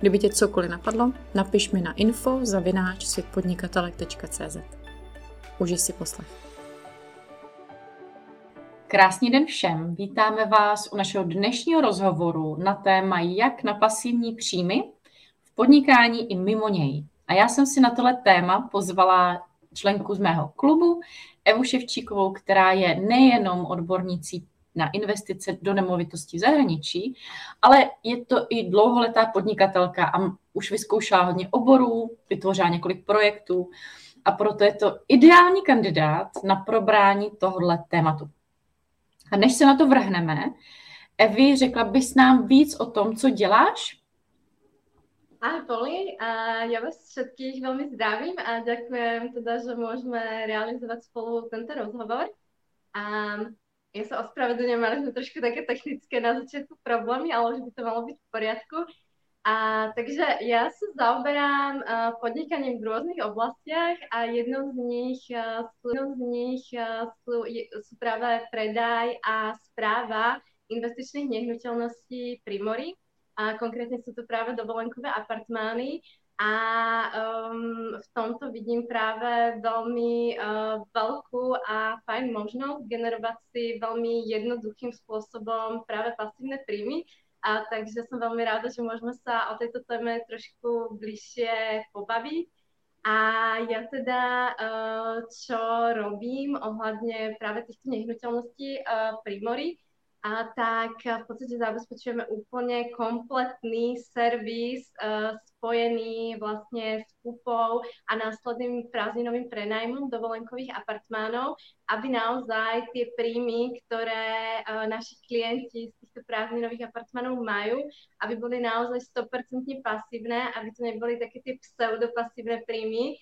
Kdyby tě cokoliv napadlo, napiš mi na info zavináč světpodnikatelek.cz. Užij si poslech. Krásný den všem. Vítáme vás u našeho dnešního rozhovoru na téma jak na pasivní příjmy v podnikání i mimo něj. A já jsem si na tohle téma pozvala členku z mého klubu, Evu Ševčíkovou, která je nejenom odbornící na investice do nemovitostí v zahraničí, ale je to i dlouholetá podnikatelka a už vyzkoušela hodně oborů, vytvořila několik projektů a proto je to ideální kandidát na probrání tohohle tématu. A než se na to vrhneme, Evi, řekla bys nám víc o tom, co děláš? Ahoj Poli, a ja vás všetkých veľmi zdravím a ďakujem teda, že môžeme realizovať spolu tento rozhovor. A ja sa ospravedlňujem, mali sme trošku také technické na začiatku problémy, ale už by to malo byť v poriadku. A, takže ja sa zaoberám uh, podnikaním v rôznych oblastiach a jednou z nich, uh, jednou z nich uh, sú, je, práve predaj a správa investičných nehnuteľností pri mori. A konkrétne sú to práve dovolenkové apartmány a um, v tomto vidím práve veľmi uh, veľkú a fajn možnosť generovať si veľmi jednoduchým spôsobom práve pasívne príjmy. A takže som veľmi ráda, že môžeme sa o tejto téme trošku bližšie pobaviť. A ja teda, uh, čo robím ohľadne práve týchto nehnuteľností uh, pri mori, a tak v podstate zabezpečujeme úplne kompletný servis uh, spojený vlastne s kúpou a následným prázdninovým prenajmom dovolenkových apartmánov, aby naozaj tie príjmy, ktoré uh, naši klienti z týchto prázdninových apartmánov majú, aby boli naozaj 100% pasívne, aby to neboli také tie pseudopasívne príjmy,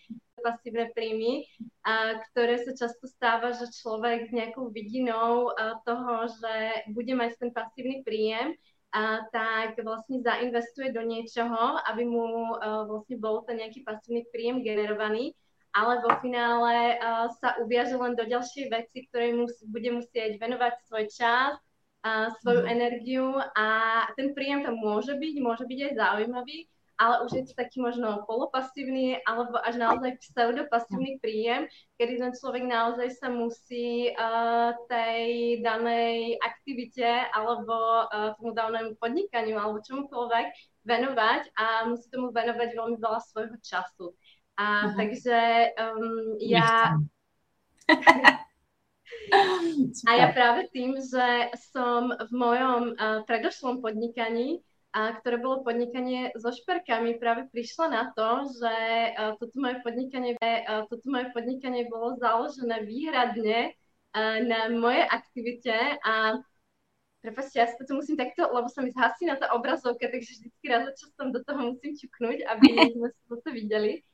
pasívne príjmy, a, ktoré sa často stáva, že človek s nejakou vidinou toho, že bude mať ten pasívny príjem, a, tak vlastne zainvestuje do niečoho, aby mu a, vlastne bol ten nejaký pasívny príjem generovaný, ale vo finále a, sa uviaže len do ďalšej veci, ktorej mus, bude musieť venovať svoj čas, a, svoju mm. energiu a ten príjem tam môže byť, môže byť aj zaujímavý, ale už je to taký možno polopasívny alebo až naozaj pseudopasívny príjem, kedy ten človek naozaj sa musí uh, tej danej aktivite alebo uh, tomu danému podnikaniu alebo čomukoľvek venovať a musí tomu venovať veľmi veľa svojho času. A uh-huh. takže um, ja... a ja práve tým, že som v mojom uh, predošlom podnikaní a ktoré bolo podnikanie so šperkami, práve prišla na to, že uh, toto moje podnikanie, uh, toto moje podnikanie bolo založené výhradne uh, na moje aktivite a Prepačte, ja to musím takto, lebo sa mi zhasí na tá obrazovka, takže vždycky raz za časom do toho musím čuknúť, aby sme si toto videli.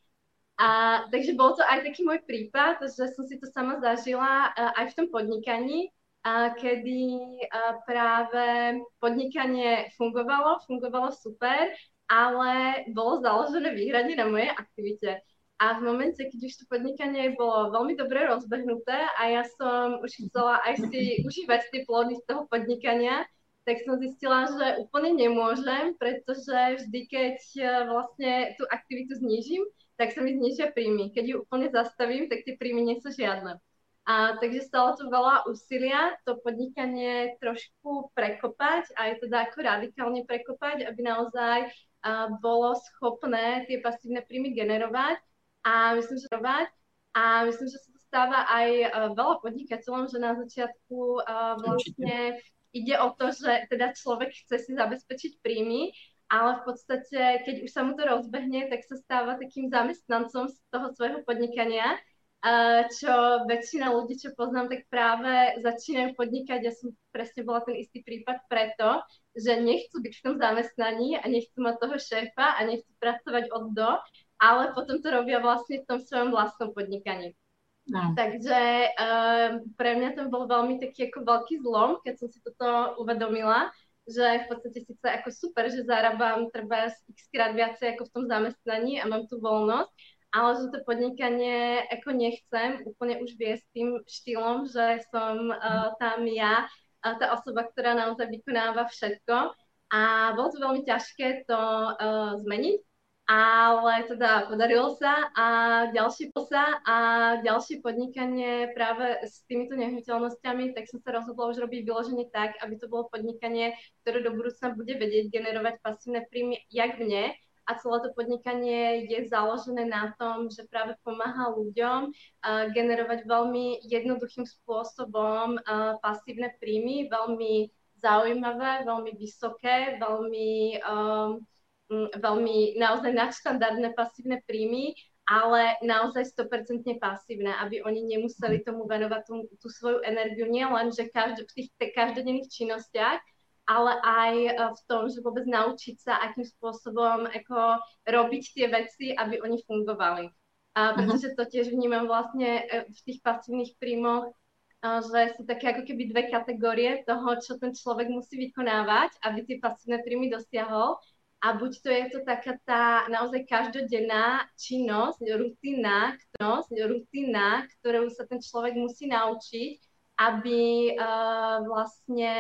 A, takže bol to aj taký môj prípad, že som si to sama zažila aj v tom podnikaní, kedy práve podnikanie fungovalo, fungovalo super, ale bolo založené výhradne na mojej aktivite. A v momente, keď už to podnikanie bolo veľmi dobre rozbehnuté a ja som už chcela aj si užívať tie plody z toho podnikania, tak som zistila, že úplne nemôžem, pretože vždy, keď e, vlastne tú aktivitu znížim, tak sa mi znižia príjmy. Keď ju úplne zastavím, tak tie príjmy nie sú žiadne. A, takže stalo to veľa úsilia to podnikanie trošku prekopať a je teda ako radikálne prekopať, aby naozaj a, bolo schopné tie pasívne príjmy generovať a myslím, že a myslím, že sa to stáva aj a, veľa podnikateľom, že na začiatku a, vlastne ide o to, že teda človek chce si zabezpečiť príjmy, ale v podstate, keď už sa mu to rozbehne, tak sa stáva takým zamestnancom z toho svojho podnikania čo väčšina ľudí, čo poznám, tak práve začínajú podnikať. Ja som presne bola ten istý prípad preto, že nechcú byť v tom zamestnaní a nechcú mať toho šéfa a nechcú pracovať od do, ale potom to robia vlastne v tom svojom vlastnom podnikaní. No. Takže um, pre mňa to bol veľmi taký ako veľký zlom, keď som si toto uvedomila, že v podstate síce ako super, že zarábam treba x krát viacej ako v tom zamestnaní a mám tu voľnosť, ale že to podnikanie ako nechcem úplne už viesť tým štýlom, že som uh, tam ja, uh, tá osoba, ktorá naozaj vykonáva všetko. A bolo to veľmi ťažké to uh, zmeniť, ale teda podarilo sa a ďalší posa a ďalšie podnikanie práve s týmito nehnuteľnosťami, tak som sa rozhodla už robiť vyloženie tak, aby to bolo podnikanie, ktoré do budúcna bude vedieť generovať pasívne príjmy jak mne a celé to podnikanie je založené na tom, že práve pomáha ľuďom generovať veľmi jednoduchým spôsobom pasívne príjmy, veľmi zaujímavé, veľmi vysoké, veľmi um, veľmi naozaj nadštandardné pasívne príjmy, ale naozaj 100% pasívne, aby oni nemuseli tomu venovať tú, tú svoju energiu. Nielen, že každ- v tých každodenných činnostiach, ale aj e, v tom, že vôbec naučiť sa, akým spôsobom ako robiť tie veci, aby oni fungovali. A mhm. pretože to tiež vnímam vlastne e, v tých pasívnych príjmoch, že sú také ako keby dve kategórie toho, čo ten človek musí vykonávať, aby tie pasívne príjmy dosiahol a buď to je to taká tá naozaj každodenná činnosť, rutina, ktorú sa ten človek musí naučiť, aby uh, vlastne,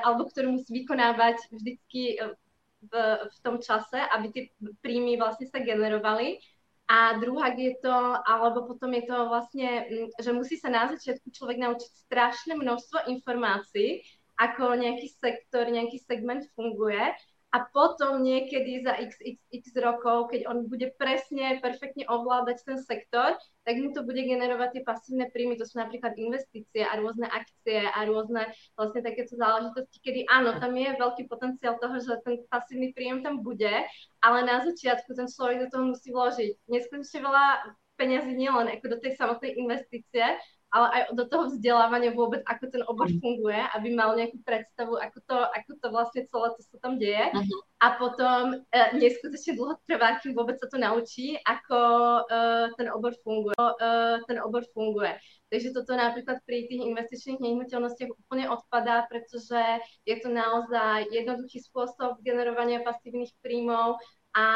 alebo ktorú musí vykonávať vždycky eh, v, v tom čase, aby tie príjmy vlastne sa generovali. A druhá je to, alebo potom je to vlastne, mm, že musí sa na začiatku človek naučiť strašné množstvo informácií, ako nejaký sektor, nejaký segment funguje a potom niekedy za xxx rokov, keď on bude presne, perfektne ovládať ten sektor, tak mu to bude generovať tie pasívne príjmy, to sú napríklad investície a rôzne akcie a rôzne vlastne takéto záležitosti, kedy áno, tam je veľký potenciál toho, že ten pasívny príjem tam bude, ale na začiatku ten človek do toho musí vložiť neskonečne veľa peniazy nielen ako do tej samotnej investície, ale aj do toho vzdelávania vôbec, ako ten obor mm. funguje, aby mal nejakú predstavu, ako to, ako to vlastne celé to sa tam deje. Uh-huh. A potom e, neskutočne dlho trvá, kým vôbec sa to naučí, ako e, ten obor funguje. E, ten obor funguje. Takže toto napríklad pri tých investičných nehnuteľnostiach úplne odpadá, pretože je to naozaj jednoduchý spôsob generovania pasívnych príjmov, a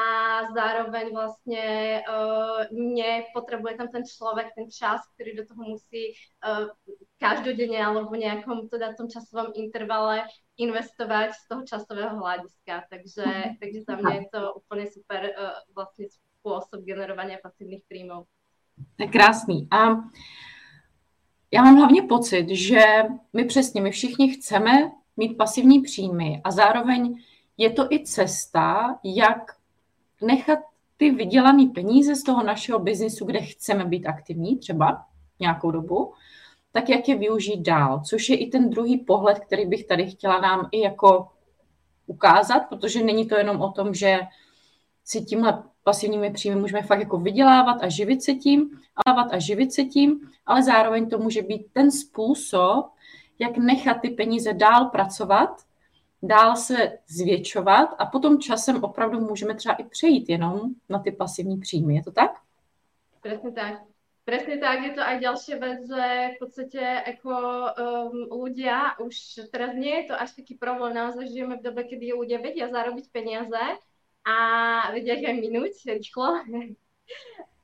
zároveň vlastne uh, nepotrebuje tam ten človek ten čas, ktorý do toho musí uh, každodenne alebo v nejakom teda tom časovom intervale investovať z toho časového hľadiska. Takže, mhm. takže za mňa je to úplne super uh, vlastne spôsob generovania pasívnych príjmov. Je krásný. A já mám hlavně pocit, že my přesně, my všichni chceme mít pasivní příjmy a zároveň je to i cesta, jak nechat ty vydělané peníze z toho našeho biznisu, kde chceme být aktivní třeba nějakou dobu, tak jak je využít dál, což je i ten druhý pohled, který bych tady chtěla nám i jako ukázat, protože není to jenom o tom, že si tímhle pasivními příjmy můžeme fakt jako vydělávat a živit se tím, a živit se tím, ale zároveň to může být ten způsob, jak nechat ty peníze dál pracovat dál se zvětšovat a potom časem opravdu můžeme třeba i přejít jenom na ty pasivní příjmy. Je to tak? Presne tak. Presne tak, je to aj ďalšia vec, že v podstate ako um, ľudia už teraz nie je to až taký problém, naozaj žijeme v dobe, kedy ľudia vedia zarobiť peniaze a vedia ich aj minúť rýchlo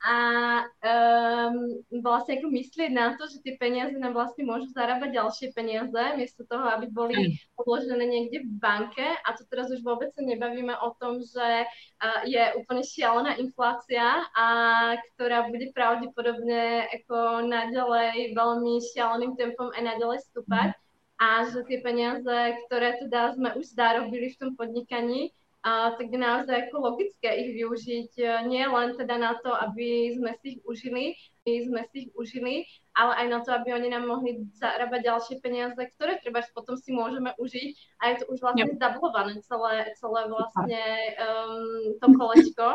a um, vlastne ako myslieť na to, že tie peniaze nám vlastne môžu zarábať ďalšie peniaze, miesto toho, aby boli odložené niekde v banke. A to teraz už vôbec sa nebavíme o tom, že uh, je úplne šialená inflácia, a ktorá bude pravdepodobne ako naďalej veľmi šialeným tempom aj naďalej stúpať. A že tie peniaze, ktoré teda sme už zarobili v tom podnikaní, a tak je naozaj ako logické ich využiť e, nie len teda na to, aby sme si ich užili, sme si ich užili, ale aj na to, aby oni nám mohli zarábať ďalšie peniaze, ktoré treba potom si môžeme užiť a je to už vlastne yep. zablované celé, celé vlastne um, to kolečko.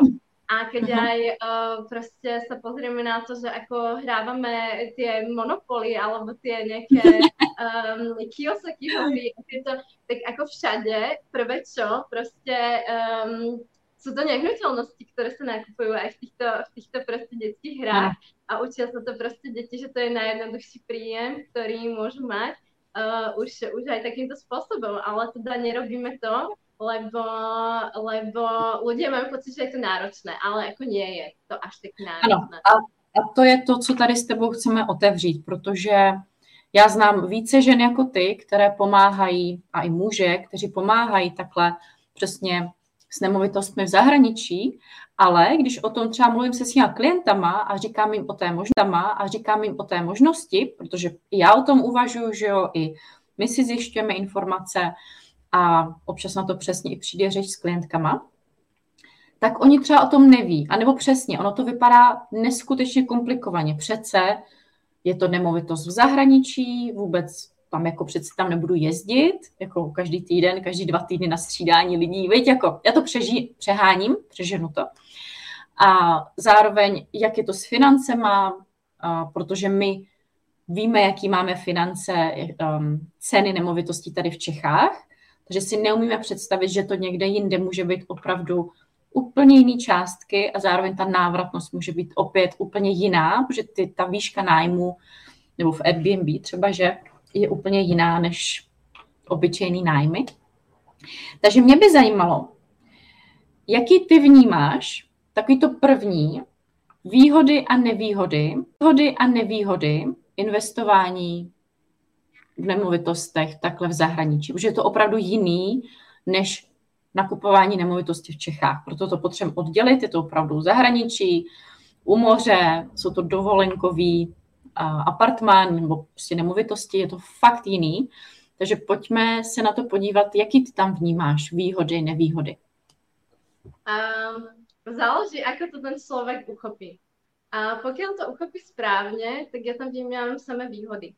A keď uh-huh. aj uh, proste sa pozrieme na to, že ako hrávame tie monopoly alebo tie nejaké um, kiosaky hry, tak ako všade, prvé čo, proste um, sú to nehnuteľnosti, ktoré sa nakupujú aj v týchto, v týchto proste detských hrách a učia sa to proste deti, že to je najjednoduchší príjem, ktorý môžu mať uh, už, už aj takýmto spôsobom, ale teda nerobíme to, lebo, lebo ľudia majú pocit, že je to náročné, ale ako nie je to až tak náročné. Ano, a, to je to, co tady s tebou chceme otevřít, protože já znám více žen jako ty, které pomáhají, a i muže, kteří pomáhají takhle přesně s nemovitostmi v zahraničí, ale když o tom třeba mluvím se svýma klientama a říkám jim o té možnosti, a říkám jim o té možnosti, protože já o tom uvažuji, že jo, i my si zjišťujeme informace, a občas na to přesně i přijde řeč s klientkama, tak oni třeba o tom neví. A nebo přesně, ono to vypadá neskutečně komplikovaně. Přece je to nemovitost v zahraničí, vůbec tam jako přece tam nebudu jezdit, jako každý týden, každý dva týdny na střídání lidí, víš, jako já to přeží, přeháním, přeženu to. A zároveň, jak je to s financema, protože my víme, jaký máme finance, um, ceny nemovitostí tady v Čechách, takže si neumíme představit, že to někde jinde může být opravdu úplně jiný částky a zároveň ta návratnost může být opět úplně jiná, protože ty, ta výška nájmu nebo v Airbnb třeba, že je úplně jiná než obyčejný nájmy. Takže mě by zajímalo, jaký ty vnímáš takový to první výhody a nevýhody, výhody a nevýhody investování v nemovitostech takhle v zahraničí. Už je to opravdu jiný než nakupování nemovitosti v Čechách. Proto to potřebujeme oddělit, je to opravdu v zahraničí, u moře, jsou to dovolenkový apartmán nebo prostě nemovitosti, je to fakt jiný. Takže pojďme se na to podívat, jaký ty tam vnímáš, výhody, nevýhody. Um, záleží, ako to ten človek uchopí. A pokiaľ to uchopí správne, tak ja tam vnímam samé výhody.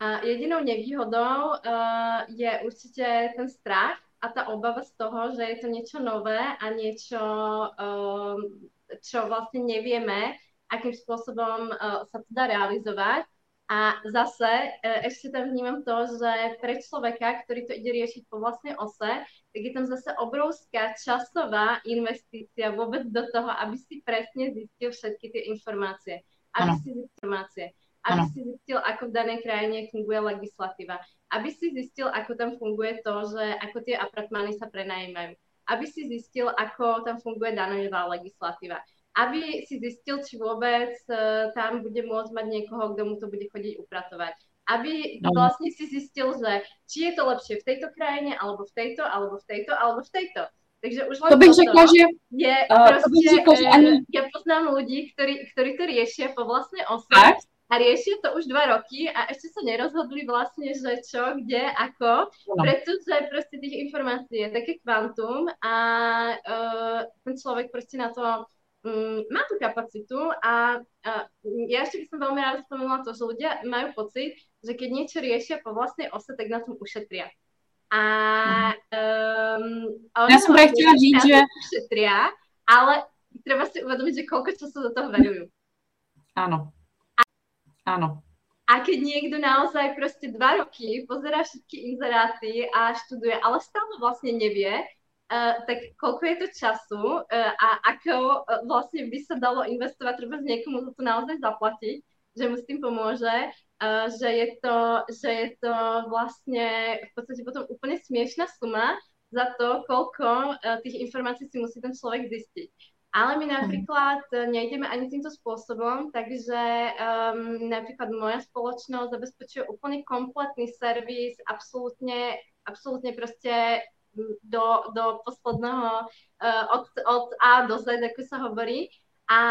A jedinou nevýhodou uh, je určite ten strach a ta obava z toho, že je to niečo nové a niečo, uh, čo vlastne nevieme, akým spôsobom uh, sa to dá realizovať. A zase ešte tam vnímam to, že pre človeka, ktorý to ide riešiť po vlastnej ose, tak je tam zase obrovská časová investícia vôbec do toho, aby si presne zistil všetky tie informácie. Aby ano. si zistil informácie aby ano. si zistil, ako v danej krajine funguje legislatíva, aby si zistil, ako tam funguje to, že ako tie apartmány sa prenajímajú, aby si zistil, ako tam funguje daňová legislatíva, aby si zistil, či vôbec uh, tam bude môcť mať niekoho, kto mu to bude chodiť upratovať. Aby no. vlastne si zistil, že či je to lepšie v tejto krajine, alebo v tejto, alebo v tejto, alebo v tejto. Takže už len to bych řekla, že... Je uh, proste, to bych řekla, že ani... ja poznám ľudí, ktorí, ktorí to riešia po vlastnej ose. A riešia to už dva roky a ešte sa nerozhodli vlastne, že čo, kde, ako, no. pretože proste tých informácií je také kvantum a uh, ten človek proste na to um, má tú kapacitu a uh, ja ešte by som veľmi ráda spomenula to, že ľudia majú pocit, že keď niečo riešia po vlastnej ose, tak na tom ušetria. A, um, a ja som práve chcela říct, že... Ušetria, ale treba si uvedomiť, že koľko času do toho verujú. Áno. Áno. A keď niekto naozaj proste dva roky pozerá všetky inzeráty a študuje, ale stále vlastne nevie, uh, tak koľko je to času uh, a ako uh, vlastne by sa dalo investovať, treba z niekomu za to naozaj zaplatiť, že mu s tým pomôže, uh, že, je to, že je to vlastne v podstate potom úplne smiešná suma za to, koľko uh, tých informácií si musí ten človek zistiť. Ale my napríklad nejdeme ani týmto spôsobom, takže um, napríklad moja spoločnosť zabezpečuje úplne kompletný servis, absolútne, absolútne proste do, do posledného, uh, od, od A do Z, ako sa hovorí. A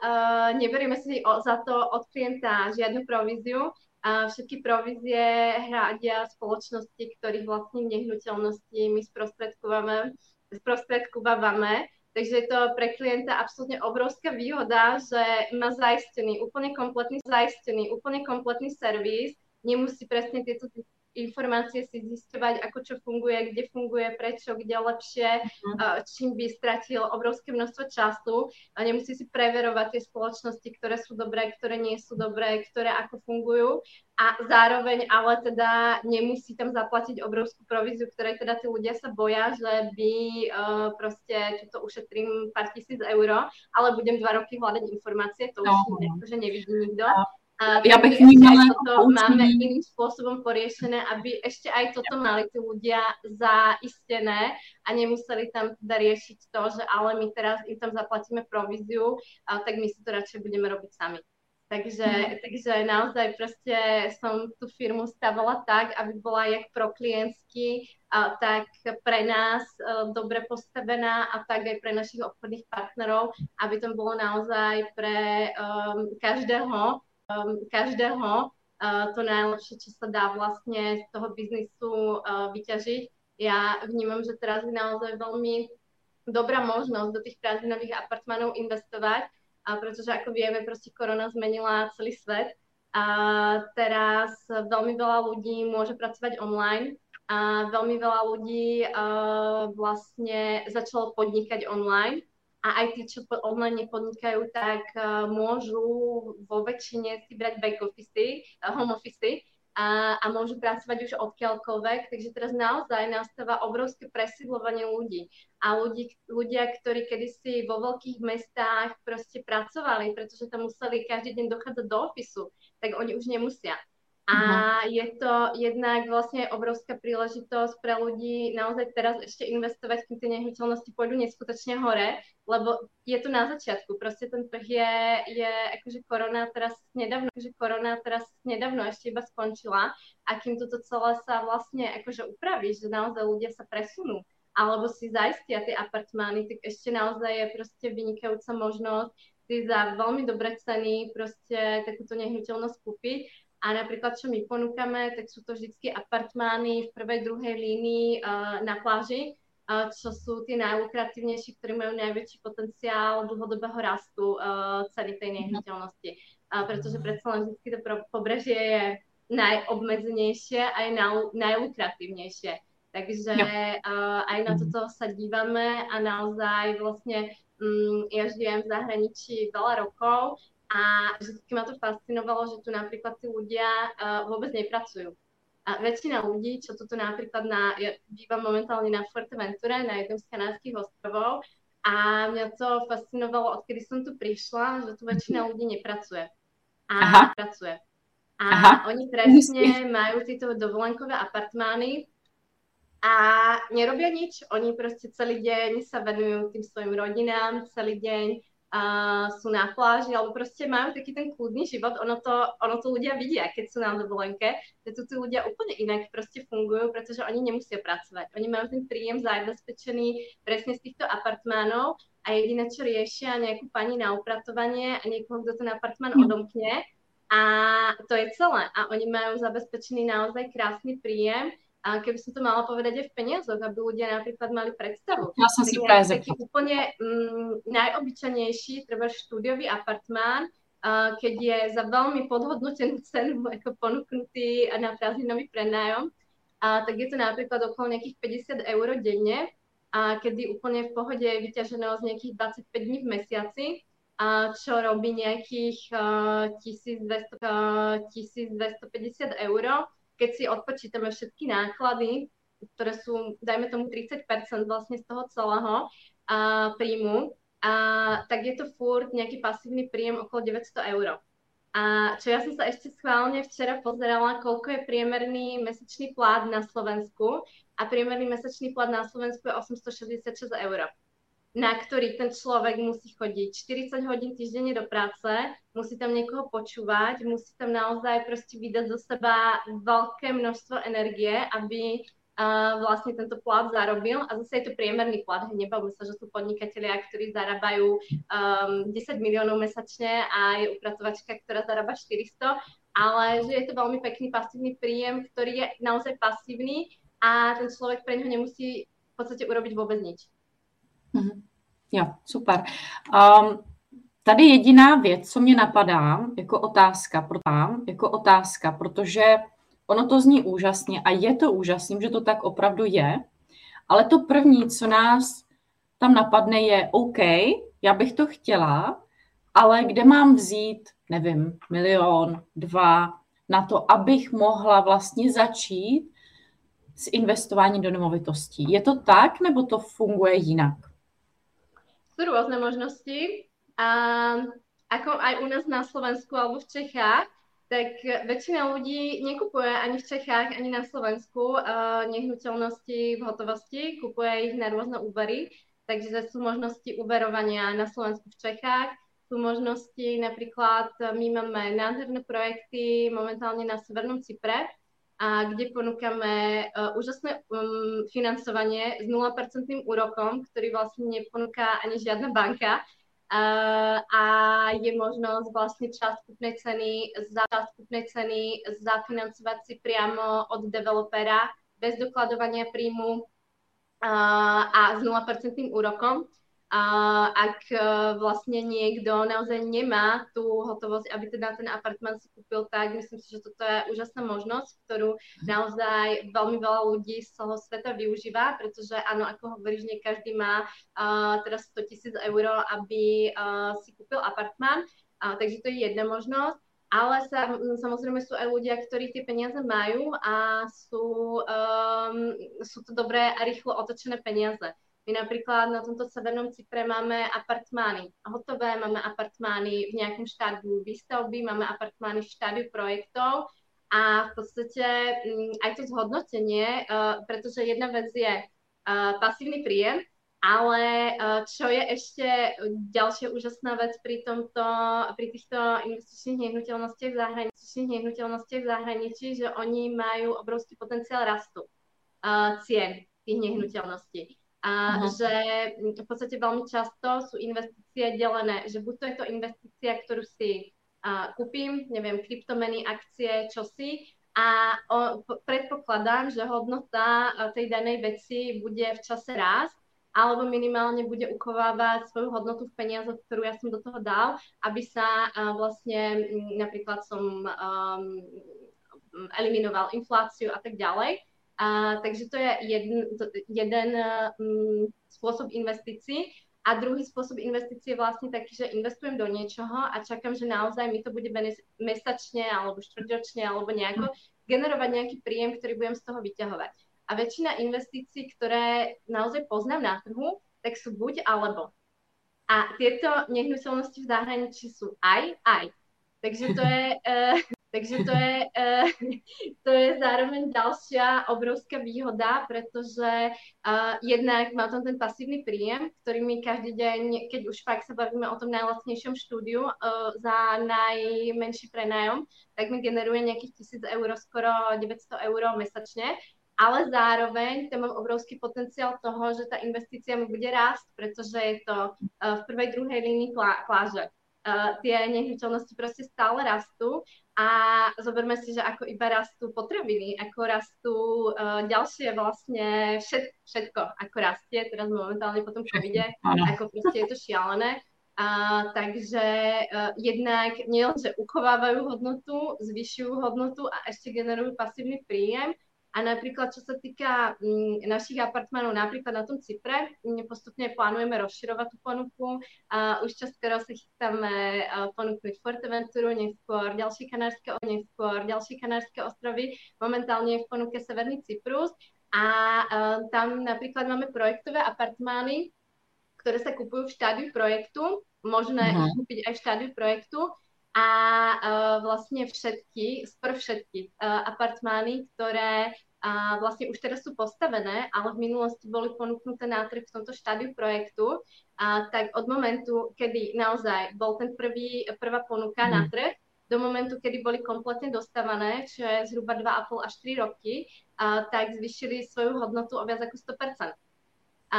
uh, neberieme si o, za to od klienta žiadnu províziu. A všetky provízie hradia spoločnosti, ktorých vlastním nehnuteľnosti my sprostredkúvame, sprostredkúvame Takže je to pre klienta absolútne obrovská výhoda, že má zaistený úplne kompletný, zaistený úplne kompletný servis, nemusí presne tieto informácie si zistovať, ako čo funguje, kde funguje, prečo, kde lepšie, uh, čím by stratil obrovské množstvo času a nemusí si preverovať tie spoločnosti, ktoré sú dobré, ktoré nie sú dobré, ktoré ako fungujú a zároveň ale teda nemusí tam zaplatiť obrovskú províziu, ktoré teda tí ľudia sa boja, že by uh, proste to ušetrím pár tisíc eur, ale budem dva roky hľadať informácie, to už no. akože nevidí nikto. A ja bych vnímala toto máme iným spôsobom poriešené, aby ešte aj toto mali tí ľudia zaistené a nemuseli tam teda riešiť to, že ale my teraz im tam zaplatíme províziu, a tak my si to radšej budeme robiť sami. Takže, mm. takže naozaj proste som tú firmu stavala tak, aby bola jak pro klientsky, a tak pre nás uh, dobre postavená a tak aj pre našich obchodných partnerov, aby to bolo naozaj pre um, každého, um, každého uh, to najlepšie, čo sa dá vlastne z toho biznisu uh, vyťažiť. Ja vnímam, že teraz je naozaj veľmi dobrá možnosť do tých prázdninových apartmanov investovať, a pretože ako vieme, proste korona zmenila celý svet a teraz veľmi veľa ľudí môže pracovať online a veľmi veľa ľudí uh, vlastne začalo podnikať online a aj tí, čo online nepodnikajú, tak uh, môžu vo väčšine si brať back office, uh, home office a, a môžu pracovať už odkiaľkoľvek. Takže teraz naozaj nastáva obrovské presídlovanie ľudí. A ľudí, ľudia, ktorí kedysi vo veľkých mestách proste pracovali, pretože tam museli každý deň dochádzať do ofisu, tak oni už nemusia. A je to jednak vlastne obrovská príležitosť pre ľudí naozaj teraz ešte investovať, kým tie nehnuteľnosti pôjdu neskutočne hore, lebo je to na začiatku. Proste ten trh je, je akože korona teraz nedávno, akože korona teraz nedávno ešte iba skončila a kým toto celé sa vlastne akože upraví, že naozaj ľudia sa presunú alebo si zaistia tie apartmány, tak ešte naozaj je proste vynikajúca možnosť si za veľmi dobré ceny proste takúto nehnuteľnosť kúpiť a napríklad, čo my ponúkame, tak sú to vždy apartmány v prvej, druhej línii uh, na pláži, uh, čo sú tie najlukratívnejšie, ktoré majú najväčší potenciál dlhodobého rastu uh, ceny tej nehnuteľnosti. Uh, pretože predsa len vždy to pobrežie je najobmedzenejšie a je naj, najlukratívnejšie. Takže uh, aj na toto sa dívame a naozaj vlastne um, ja žijem v zahraničí veľa rokov a vždy ma to fascinovalo, že tu napríklad tí ľudia uh, vôbec nepracujú. A väčšina ľudí, čo tu napríklad na, ja bývam momentálne na Fuerteventure, na jednom z kanádskych ostrovov, a mňa to fascinovalo, odkedy som tu prišla, že tu väčšina mhm. ľudí nepracuje. A Aha. pracuje. A Aha. oni presne majú tieto dovolenkové apartmány a nerobia nič. Oni proste celý deň sa venujú tým svojim rodinám, celý deň uh, sú na pláži, alebo proste majú taký ten kľudný život, ono to, ono to ľudia vidia, keď sú na dovolenke, že tu tí ľudia úplne inak proste fungujú, pretože oni nemusia pracovať. Oni majú ten príjem zabezpečený presne z týchto apartmánov a jediné, čo riešia, nejakú pani na upratovanie a niekoho, kto ten apartmán hm. odomkne a to je celé. A oni majú zabezpečený naozaj krásny príjem a keby som to mala povedať aj v peniazoch, aby ľudia napríklad mali predstavu. Ja som si práve taký úplne mm, najobyčajnejší, treba štúdiový apartmán, uh, keď je za veľmi podhodnotenú cenu ako ponúknutý na prázdninový prenájom, a tak je to napríklad okolo nejakých 50 eur denne, a kedy úplne v pohode je vyťažené z nejakých 25 dní v mesiaci, a čo robí nejakých uh, 1200, uh, 1250 eur keď si odpočítame všetky náklady, ktoré sú, dajme tomu 30% vlastne z toho celého a, príjmu, a, tak je to furt nejaký pasívny príjem okolo 900 eur. A čo ja som sa ešte schválne včera pozerala, koľko je priemerný mesačný plát na Slovensku a priemerný mesačný plát na Slovensku je 866 eur na ktorý ten človek musí chodiť 40 hodín týždenne do práce, musí tam niekoho počúvať, musí tam naozaj proste vydať zo seba veľké množstvo energie, aby uh, vlastne tento plat zarobil. A zase je to priemerný plat, nebavme sa, že sú podnikatelia, ktorí zarábajú um, 10 miliónov mesačne a je upratovačka, ktorá zarába 400, ale že je to veľmi pekný pasívny príjem, ktorý je naozaj pasívny a ten človek pre neho nemusí v podstate urobiť vôbec nič. Mm-hmm. Jo, super. Um, tady jediná věc, co mě napadá jako otázka, pro tam, jako otázka, protože ono to zní úžasně a je to úžasný, že to tak opravdu je, ale to první, co nás tam napadne, je OK, já bych to chtěla, ale kde mám vzít, nevím, milion, dva, na to, abych mohla vlastně začít s investováním do nemovitostí. Je to tak, nebo to funguje jinak? Sú rôzne možnosti. A ako aj u nás na Slovensku alebo v Čechách, tak väčšina ľudí nekupuje ani v Čechách, ani na Slovensku uh, nehnuteľnosti v hotovosti, kupuje ich na rôzne úvery, takže sú možnosti uverovania na Slovensku v Čechách, sú možnosti napríklad, my máme nádherné projekty momentálne na Severnom Cypre, a kde ponúkame uh, úžasné um, financovanie s 0% úrokom, ktorý vlastne neponúka ani žiadna banka. Uh, a je možnosť vlastne časť kúpnej ceny, za časť kúpnej ceny zafinancovať si priamo od developera bez dokladovania príjmu uh, a s 0% úrokom. A ak e, vlastne niekto naozaj nemá tú hotovosť, aby teda ten apartmán si kúpil, tak myslím si, že toto je úžasná možnosť, ktorú naozaj veľmi veľa ľudí z celého sveta využíva, pretože áno, ako hovoríš, nie každý má uh, teraz 100 tisíc eur, aby uh, si kúpil apartmán, uh, takže to je jedna možnosť. Ale sa, samozrejme sú aj ľudia, ktorí tie peniaze majú a sú, um, sú to dobré a rýchlo otočené peniaze. My napríklad na tomto severnom Cypre máme apartmány hotové, máme apartmány v nejakom štádiu výstavby, máme apartmány v štádiu projektov a v podstate mm, aj to zhodnotenie, uh, pretože jedna vec je uh, pasívny príjem, ale uh, čo je ešte ďalšia úžasná vec pri, tomto, pri týchto investičných nehnuteľnostiach v zahraničí, nehnuteľnostiach v zahraničí, že oni majú obrovský potenciál rastu cien tých nehnuteľností a uh-huh. že v podstate veľmi často sú investície delené, že buď to je to investícia, ktorú si uh, kúpim, neviem, kryptomeny, akcie, čosi a o, predpokladám, že hodnota tej danej veci bude v čase rásť, alebo minimálne bude ukovávať svoju hodnotu v peniazoch, ktorú ja som do toho dal, aby sa uh, vlastne napríklad som um, eliminoval infláciu a tak ďalej. A, takže to je jeden, to, jeden um, spôsob investícií. A druhý spôsob investície je vlastne taký, že investujem do niečoho a čakám, že naozaj mi to bude mesačne alebo štvrťročne alebo nejako generovať nejaký príjem, ktorý budem z toho vyťahovať. A väčšina investícií, ktoré naozaj poznám na trhu, tak sú buď alebo. A tieto nehnuteľnosti v zahraničí sú aj, aj. Takže to je, uh, Takže to je, uh, to je zároveň ďalšia obrovská výhoda, pretože uh, jednak mám tam ten pasívny príjem, ktorý mi každý deň, keď už fakt sa bavíme o tom najlacnejšom štúdiu uh, za najmenší prenájom, tak mi generuje nejakých 1000 eur, skoro 900 eur mesačne. Ale zároveň tam mám obrovský potenciál toho, že tá investícia mi bude rásť, pretože je to v prvej, druhej línii plá- pláže. Tie nehnuteľnosti proste stále rastú a zoberme si, že ako iba rastú potraviny, ako rastú uh, ďalšie vlastne všet, všetko, ako rastie teraz momentálne po tom covide, ako proste je to šialené. A, takže uh, jednak nielenže uchovávajú hodnotu, zvyšujú hodnotu a ešte generujú pasívny príjem, a napríklad, čo sa týka mm, našich apartmánov, napríklad na tom Cypre, mm, postupne plánujeme rozširovať tú ponuku. A už skoro sa chystáme uh, ponúknuť Forteventuru, neskôr ďalšie kanárske, neskôr ďalšie kanárske ostrovy. Momentálne je v ponuke Severný Cyprus. A uh, tam napríklad máme projektové apartmány, ktoré sa kupujú v štádiu projektu. Možné uh-huh. kúpiť aj v štádiu projektu a uh, vlastne všetky, skoro všetky uh, apartmány, ktoré uh, vlastne už teraz sú postavené, ale v minulosti boli ponúknuté na trh v tomto štádiu projektu, uh, tak od momentu, kedy naozaj bol ten prvý, prvá ponuka mm. na trh, do momentu, kedy boli kompletne dostávané, čo je zhruba 2,5 až 3 roky, uh, tak zvyšili svoju hodnotu o viac ako 100%. A,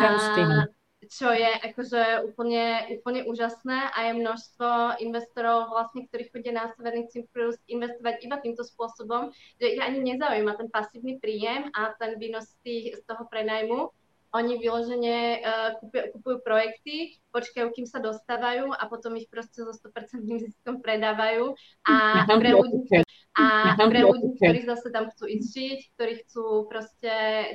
čo je akože úplne, úplne úžasné a je množstvo investorov vlastne, ktorí chodia na Severný Cyprus investovať iba týmto spôsobom, že ich ani nezaujíma ten pasívny príjem a ten výnos z toho prenajmu. oni vyložene uh, kupujú projekty, počkajú, kým sa dostávajú a potom ich proste so 100% ziskom predávajú a pre ľudí, a pre ľudí, ktorí zase tam chcú ísť žiť, ktorí chcú proste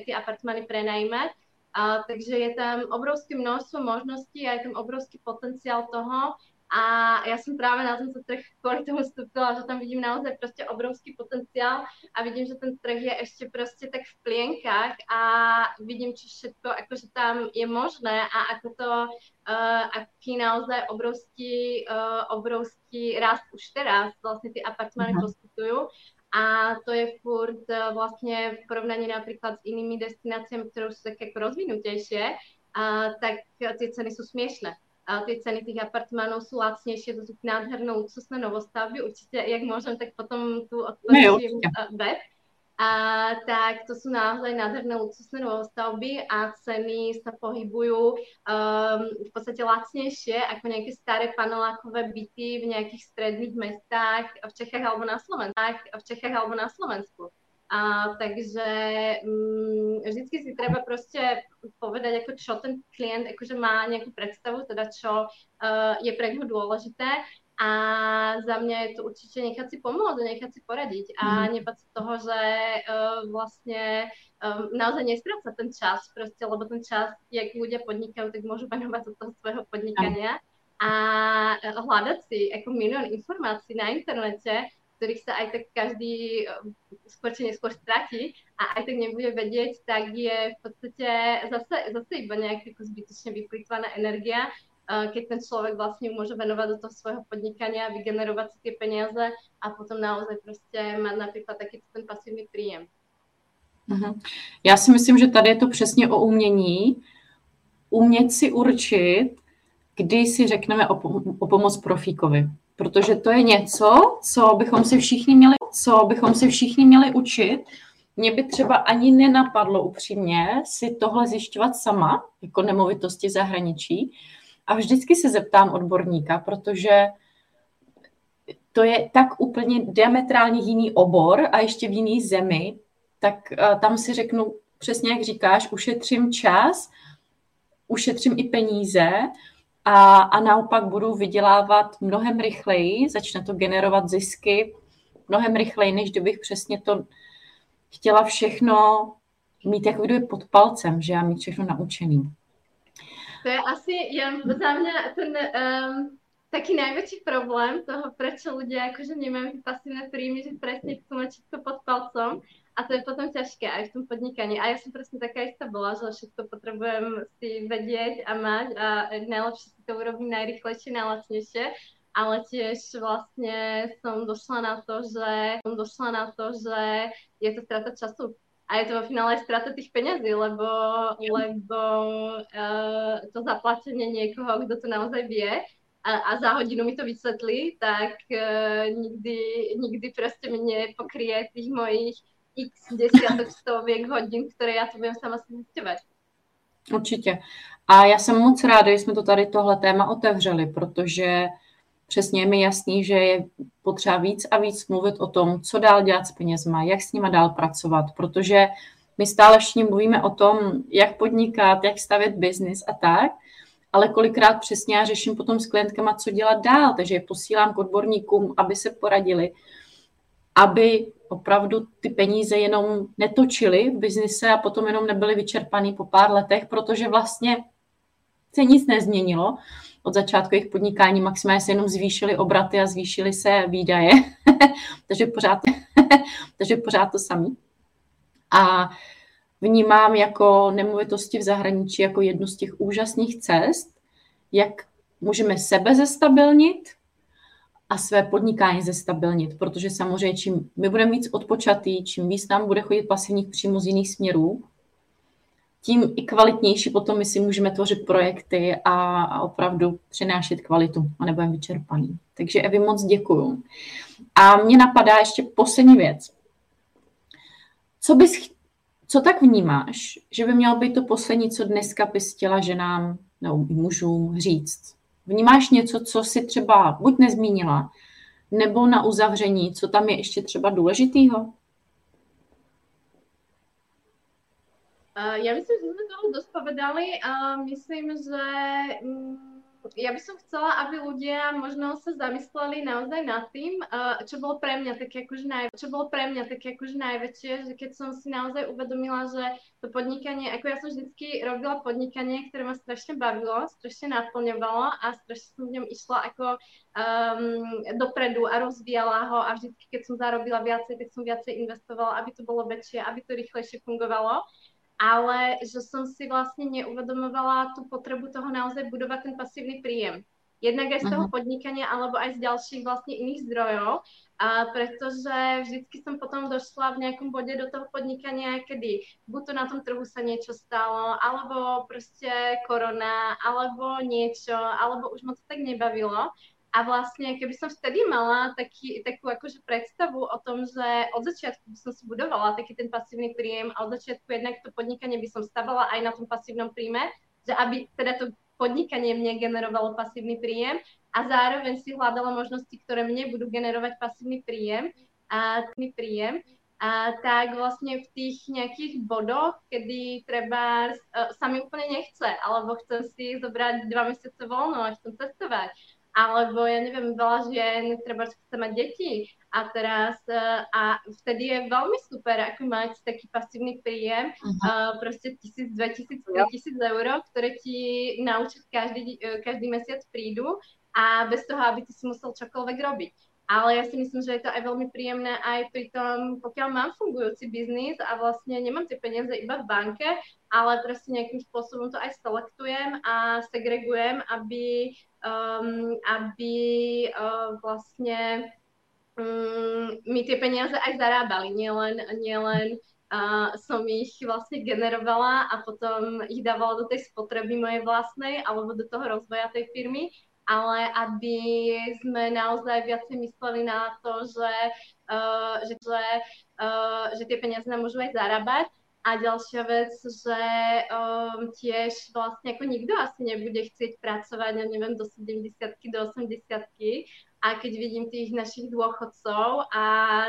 tie apartmány prenajímať. A, takže je tam obrovské množstvo možností a je tam obrovský potenciál toho, a ja som práve na tento trh kvôli tomu vstúpila, že tam vidím naozaj proste obrovský potenciál a vidím, že ten trh je ešte proste tak v plienkach a vidím, či všetko akože tam je možné a ako to, uh, aký naozaj obrovský, uh, obrovský rast už teraz vlastne tie apartmány uh-huh. poskytujú a to je furt uh, vlastne v porovnaní napríklad s inými destináciami, ktoré sú také ako rozvinutejšie, uh, tak tie ceny sú smiešné. A tie ceny tých apartmánov sú lacnejšie, to sú nádherné luxusné novostavby, určite, jak môžem, tak potom tu odpočím web. A, tak to sú naozaj nádherné luxusné novostavby a ceny sa pohybujú um, v podstate lacnejšie ako nejaké staré panelákové byty v nejakých stredných mestách v Čechách alebo na Slovensku. V Čechách alebo na Slovensku. A, takže mm, vždycky si treba proste povedať, ako čo ten klient akože má nejakú predstavu, teda čo uh, je pre neho dôležité a za mňa je to určite nechať si pomôcť nechať si poradiť a mm. nebať sa toho, že uh, vlastne um, naozaj nestráca ten čas proste, lebo ten čas, jak ľudia podnikajú, tak môžu venovať do toho svojho podnikania. A hľadať si ako milión informácií na internete, ktorých sa aj tak každý eh, skôr či neskôr stratí a aj tak nebude vedieť, tak je v podstate zase, zase iba nejaká zbytočne vyplýtvaná energia, keď ten človek vlastne môže venovať do toho svojho podnikania, vygenerovať si tie peniaze a potom naozaj proste mať napríklad taký ten pasívny príjem. Mhm. Já si myslím, že tady je to přesně o umění, umět si určit, kdy si řekneme o, o pomoc profíkovi protože to je něco, co bychom si všichni měli, co bychom si všichni měli učit. Mě by třeba ani nenapadlo upřímně si tohle zjišťovat sama, jako nemovitosti zahraničí. A vždycky se zeptám odborníka, protože to je tak úplně diametrálně jiný obor a ještě v jiný zemi, tak eh, tam si řeknu přesně, jak říkáš, ušetřím čas, ušetřím i peníze a, a naopak budu vydělávat mnohem rychleji, začne to generovat zisky mnohem rychleji, než kdybych přesně to chtěla všechno mít jako kdyby pod palcem, že já mít všechno naučený. To je asi jen za mě ten um, taký najväčší problém toho, prečo ľudia akože nemajú pasívne príjmy, že presne chcú mať všetko pod palcom a to je potom ťažké aj v tom podnikaní. A ja som presne taká istá bola, že všetko potrebujem si vedieť a mať a najlepšie si to urobiť najrychlejšie, najlacnejšie. Ale tiež vlastne som došla na to, že som došla na to, že je to strata času. A je to vo finále strata tých peňazí, lebo, lebo uh, to zaplatenie niekoho, kto to naozaj vie, a, a za hodinu mi to vysvetlí, tak uh, nikdy, nikdy proste mi nepokrie tých mojich x desiatok stoviek hodin, které já to budem sama si zjišťovat. Určitě. A já jsem moc ráda, že jsme to tady tohle téma otevřeli, protože přesně je mi jasný, že je potřeba víc a víc mluvit o tom, co dál dělat s penězma, jak s nima dál pracovat, protože my stále všichni mluvíme o tom, jak podnikat, jak stavět biznis a tak, ale kolikrát přesně já řeším potom s klientkama, co dělat dál, takže je posílám k odborníkům, aby se poradili, aby opravdu ty peníze jenom netočily v biznise a potom jenom nebyly vyčerpaný po pár letech, protože vlastně se nic nezměnilo. Od začátku jejich podnikání maximálně se jenom zvýšily obraty a zvýšily se výdaje, takže, pořád, takže pořád to samý. A vnímám jako nemovitosti v zahraničí jako jednu z těch úžasných cest, jak můžeme sebe zestabilnit, a své podnikání zestabilnit, protože samozřejmě čím my budeme víc odpočatý, čím víc nám bude chodit pasivních příjmů z jiných směrů, tím i kvalitnější potom my si můžeme tvořit projekty a, a opravdu přinášet kvalitu a nebudeme vyčerpaný. Takže Evi, moc děkuju. A mě napadá ještě poslední věc. Co bys, co tak vnímáš, že by mělo být to poslední, co dneska bys chtěla ženám nebo mužům říct? Vnímáš něco, co si třeba buď nezmínila, nebo na uzavření, co tam je ještě třeba důležitýho? Ja myslím, že sme toho dosť povedali a myslím, že um, ja by som chcela, aby ľudia možno sa zamysleli naozaj nad tým, čo bolo pre mňa také akože, naj, čo bolo pre mňa také akože najväčšie, že keď som si naozaj uvedomila, že to podnikanie, ako ja som vždycky robila podnikanie, ktoré ma strašne bavilo, strašne naplňovalo a strašne som v ňom išla ako um, dopredu a rozvíjala ho a vždycky, keď som zarobila viacej, tak som viacej investovala, aby to bolo väčšie, aby to rýchlejšie fungovalo ale že som si vlastne neuvedomovala tú potrebu toho naozaj budovať ten pasívny príjem. Jednak aj z toho uh-huh. podnikania, alebo aj z ďalších vlastne iných zdrojov, a pretože vždycky som potom došla v nejakom bode do toho podnikania, kedy buď to na tom trhu sa niečo stalo, alebo proste korona, alebo niečo, alebo už ma to tak nebavilo. A vlastne, keby som vtedy mala taký, takú akože predstavu o tom, že od začiatku by som si budovala taký ten pasívny príjem a od začiatku jednak to podnikanie by som stavala aj na tom pasívnom príjme, že aby teda to podnikanie mne generovalo pasívny príjem a zároveň si hľadala možnosti, ktoré mne budú generovať pasívny príjem a príjem, a tak vlastne v tých nejakých bodoch, kedy treba uh, sa mi úplne nechce, alebo chcem si zobrať dva mesiace voľno a chcem cestovať, alebo ja neviem, veľa žien treba chce mať deti a teraz uh, a vtedy je veľmi super ako mať taký pasívny príjem, uh-huh. uh, proste tisíc, dve tisíc, tisíc eur, ktoré ti naučiť každý, uh, každý mesiac prídu a bez toho, aby ty si musel čokoľvek robiť. Ale ja si myslím, že je to aj veľmi príjemné aj pri tom, pokiaľ mám fungujúci biznis a vlastne nemám tie peniaze iba v banke, ale proste nejakým spôsobom to aj selektujem a segregujem, aby, um, aby uh, vlastne um, mi tie peniaze aj zarábali, nielen, nielen uh, som ich vlastne generovala a potom ich dávala do tej spotreby mojej vlastnej alebo do toho rozvoja tej firmy, ale aby sme naozaj viacej mysleli na to, že, uh, že, že, uh, že tie peniaze nám môžu aj zarábať. A ďalšia vec, že um, tiež vlastne ako nikto asi nebude chcieť pracovať, ja neviem, do 70 do 80 a keď vidím tých našich dôchodcov a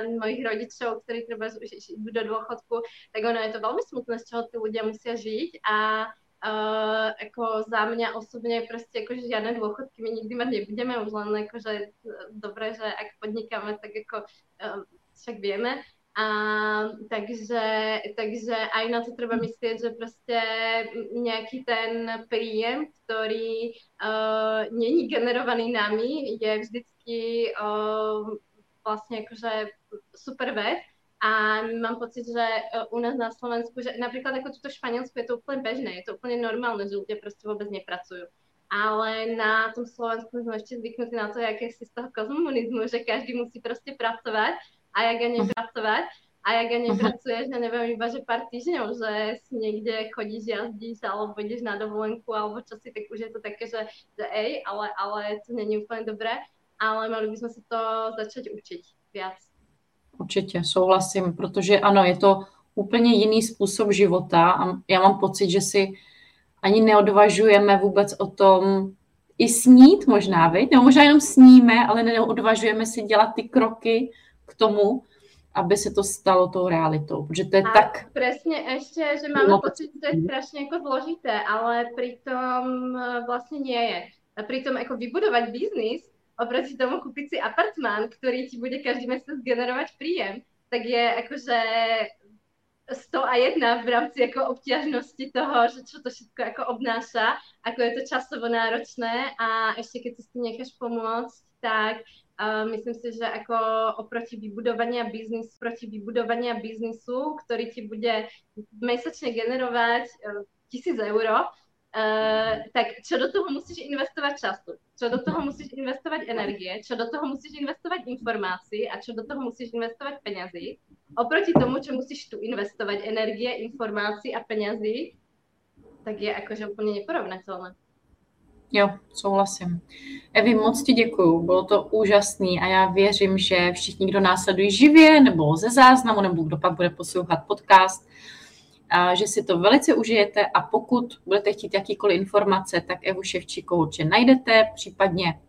mojich rodičov, ktorí treba idú do dôchodku, tak ono je to veľmi smutné, z čoho tí ľudia musia žiť a Uh, ako za mňa osobne proste akože žiadne dôchodky my nikdy mať nebudeme, už len akože dobre, že ak podnikáme, tak ako uh, však vieme. A takže, takže aj na to treba myslieť, že proste nejaký ten príjem, ktorý uh, není generovaný nami, je vždycky uh, vlastne akože super vec a mám pocit, že e, u nás na Slovensku, že napríklad ako tuto v Španielsku je to úplne bežné, je to úplne normálne, že ľudia proste vôbec nepracujú. Ale na tom Slovensku sme ešte zvyknutí na to, aké si z toho komunizmu, že každý musí proste pracovať a jak ja nepracovať. A jak ja nepracuješ, ja neviem, iba že pár týždňov, že si niekde chodíš, jazdíš, alebo ideš na dovolenku, alebo čo si, tak už je to také, že, že ej, ale, ale to není úplne dobré. Ale mali by sme sa to začať učiť viac. Určitě souhlasím, protože ano, je to úplně jiný způsob života a já mám pocit, že si ani neodvažujeme vůbec o tom i snít možná, viď? nebo možná jenom sníme, ale neodvažujeme si dělat ty kroky k tomu, aby se to stalo tou realitou, protože to je a tak... Presne ešte, že máme no, pocit, že to je strašne ako zložité, ale pritom e, vlastne nie je. A pritom ako vybudovať biznis oproti tomu kúpiť si apartmán, ktorý ti bude každý mesiac generovať príjem, tak je akože 101 v rámci ako obťažnosti toho, že čo to všetko ako obnáša, ako je to časovo náročné a ešte keď si s tým necháš pomôcť, tak uh, myslím si, že ako oproti vybudovania biznisu, proti vybudovania biznisu, ktorý ti bude mesačne generovať uh, tisíc eur, Uh, tak čo do toho musíš investovať času, čo do toho musíš investovať energie, čo do toho musíš investovať informácií a čo do toho musíš investovať peňazí. Oproti tomu, čo musíš tu investovať energie, informácií a peňazí, tak je akože úplne neporovnateľné. Jo, souhlasím. Evi, moc ti děkuju, bylo to úžasný a já věřím, že všichni, kdo následují živě nebo ze záznamu, nebo kdo pak bude poslouchat podcast, že si to velice užijete a pokud budete chtít jakýkoliv informace, tak Evu Ševčíkovou určitě najdete, případně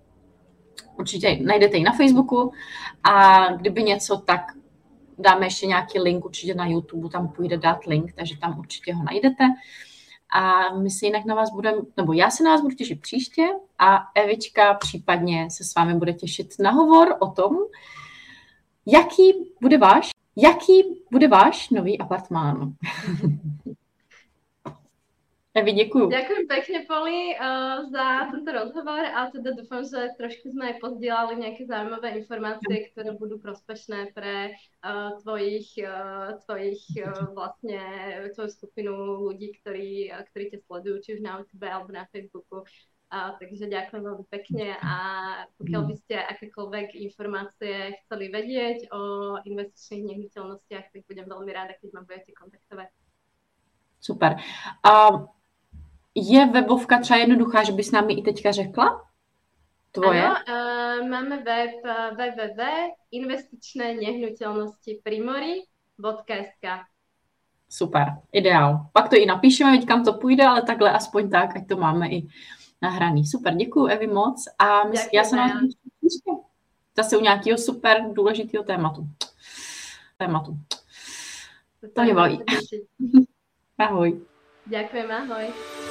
určitě najdete ji na Facebooku a kdyby něco, tak dáme ještě nějaký link určitě na YouTube, tam půjde dát link, takže tam určitě ho najdete. A my se jinak na vás budeme, nebo já se na vás budu těšit příště a Evička případně se s vámi bude těšit na hovor o tom, jaký bude váš, jaký bude váš nový apartmán. Evi, děkuju. Ďakujem pekne, Poli, uh, za tento rozhovor a teda dúfam, že trošku sme aj pozdielali nejaké zaujímavé informácie, ktoré budú prospešné pre uh, tvojich, uh, tvojich uh, vlastne, tvoju skupinu ľudí, ktorí, uh, ktorí ťa sledujú, či už na YouTube alebo na Facebooku. Uh, takže ďakujem veľmi pekne a pokiaľ by ste akékoľvek informácie chceli vedieť o investičných nehnuteľnostiach, tak budem veľmi rada, keď ma budete kontaktovať. Super. Uh, je webovka třeba jednoduchá, že bys nám i teďka řekla? Tvoje? Ano, uh, máme web uh, www.investičné nehnuteľnosti primory.sk Super, ideál. Pak to i napíšeme, veď kam to půjde, ale takhle aspoň tak, ať to máme i nahraný. Super, děkuji Evi moc a my, já se na zase u nějakého super důležitého tématu. Tématu. To mě baví. Ahoj. Ďakujem, ahoj.